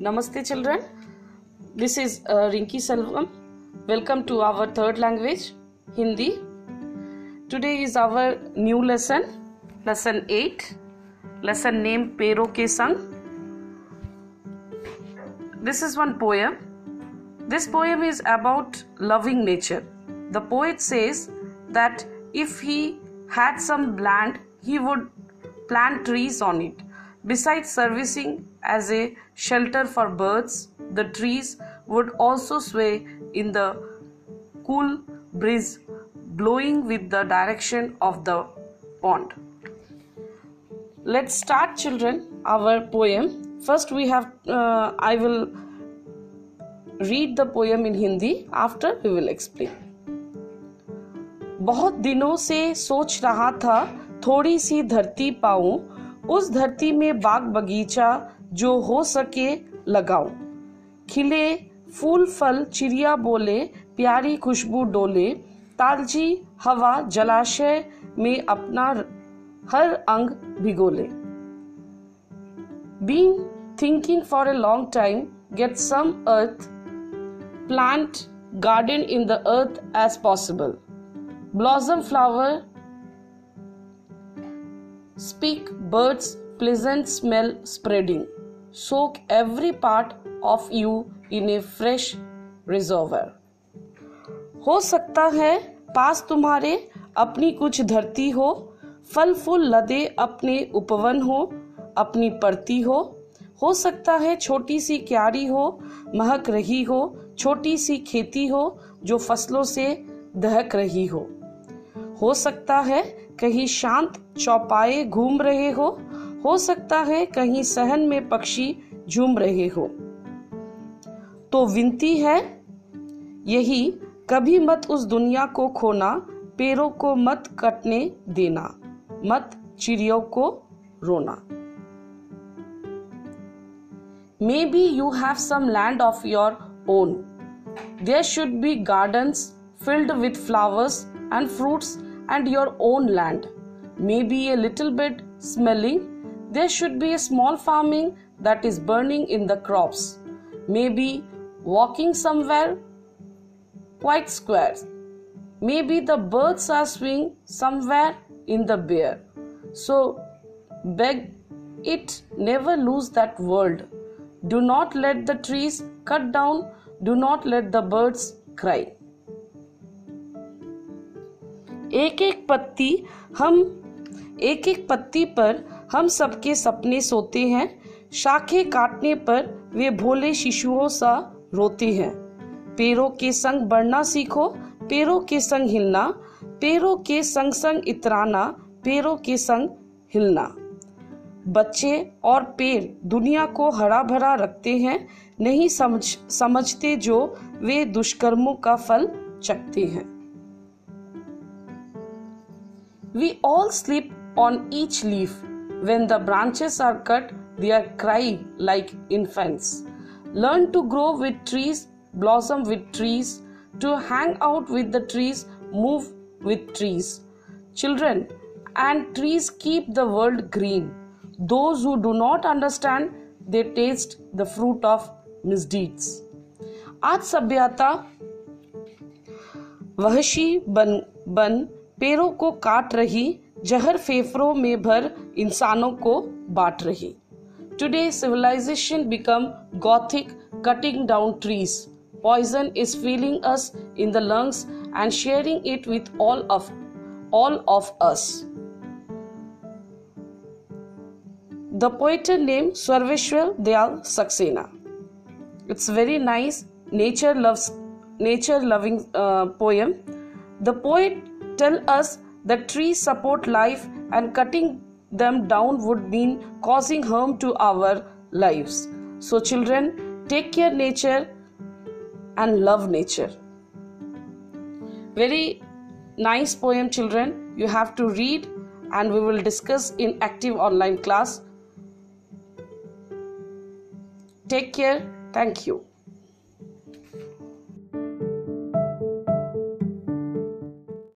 Namaste, children. This is uh, Rinki Selvam. Welcome to our third language, Hindi. Today is our new lesson, lesson 8, lesson name Pero Ke Sang. This is one poem. This poem is about loving nature. The poet says that if he had some land, he would plant trees on it. Besides servicing as a shelter for birds, the trees would also sway in the cool breeze blowing with the direction of the pond. Let's start, children, our poem. First, we have, uh, I will read the poem in Hindi, after, we will explain. बहुत दिनों से सोच रहा था थोड़ी सी धरती पाऊँ उस धरती में बाग बगीचा जो हो सके लगाओ खिले फूल फल चिड़िया बोले, प्यारी खुशबू डोले। तालजी हवा जलाशय में अपना हर अंग भिगोले। Being thinking for a long time get some earth plant garden in the earth as possible blossom flower, speak birds pleasant smell spreading. Soak every part of you in a fresh reservoir. हो सकता है पास तुम्हारे अपनी कुछ धरती हो फल फूल लदे अपने उपवन हो, अपनी परती हो। हो सकता है छोटी सी क्यारी हो, महक रही हो, छोटी सी खेती हो, जो फ़सलों से दहक रही हो। हो सकता है कहीं शांत चौपाए घूम रहे हो हो सकता है कहीं सहन में पक्षी झूम रहे हो तो विनती है, यही कभी मत उस दुनिया को खोना पेड़ों को मत कटने देना, मत चिड़ियों को रोना may be you have some land of your own there should be gardens filled with flowers and fruits and your own land. Maybe a little bit smelling. There should be a small farming that is burning in the crops. Maybe walking somewhere quite square. Maybe the birds are swinging somewhere in the bear. So beg it never lose that world. Do not let the trees cut down. Do not let the birds cry. एक एक पत्ती हम एक एक पत्ती पर हम सबके सपने सोते हैं, शाखे काटने पर वे भोले शिशुओं सा रोते हैं पेड़ों के संग बढ़ना सीखो पेड़ों के संग हिलना पेड़ों के संग संग इतराना पेड़ों के संग हिलना बच्चे और पेड़ दुनिया को हरा भरा रखते हैं, नहीं समझ, समझते जो वे दुष्कर्मों का फल चखते हैं we all sleep on each leaf. When the branches are cut, they are crying like infants. Learn to grow with trees, blossom with trees, to hang out with the trees, move with trees. Children and trees keep the world green. Those who do not understand, they taste the fruit of misdeeds. आज सभ्यता वहशी बन बन पेड़ों को काट रही जहर फेफड़ों में भर इंसानों को बांट रही today civilisation become gothic cutting down trees poison is filling us in the lungs and sharing it with all of all of us the poet named Sarveshwar Dayal Saxena it's very nice nature loves nature loving uh, poem the poet tell us that trees support life and cutting them down would mean causing harm to our lives. So, children, take care nature and love nature. Very nice poem, children. You have to read and we will discuss in active online class. Take care. Thank you.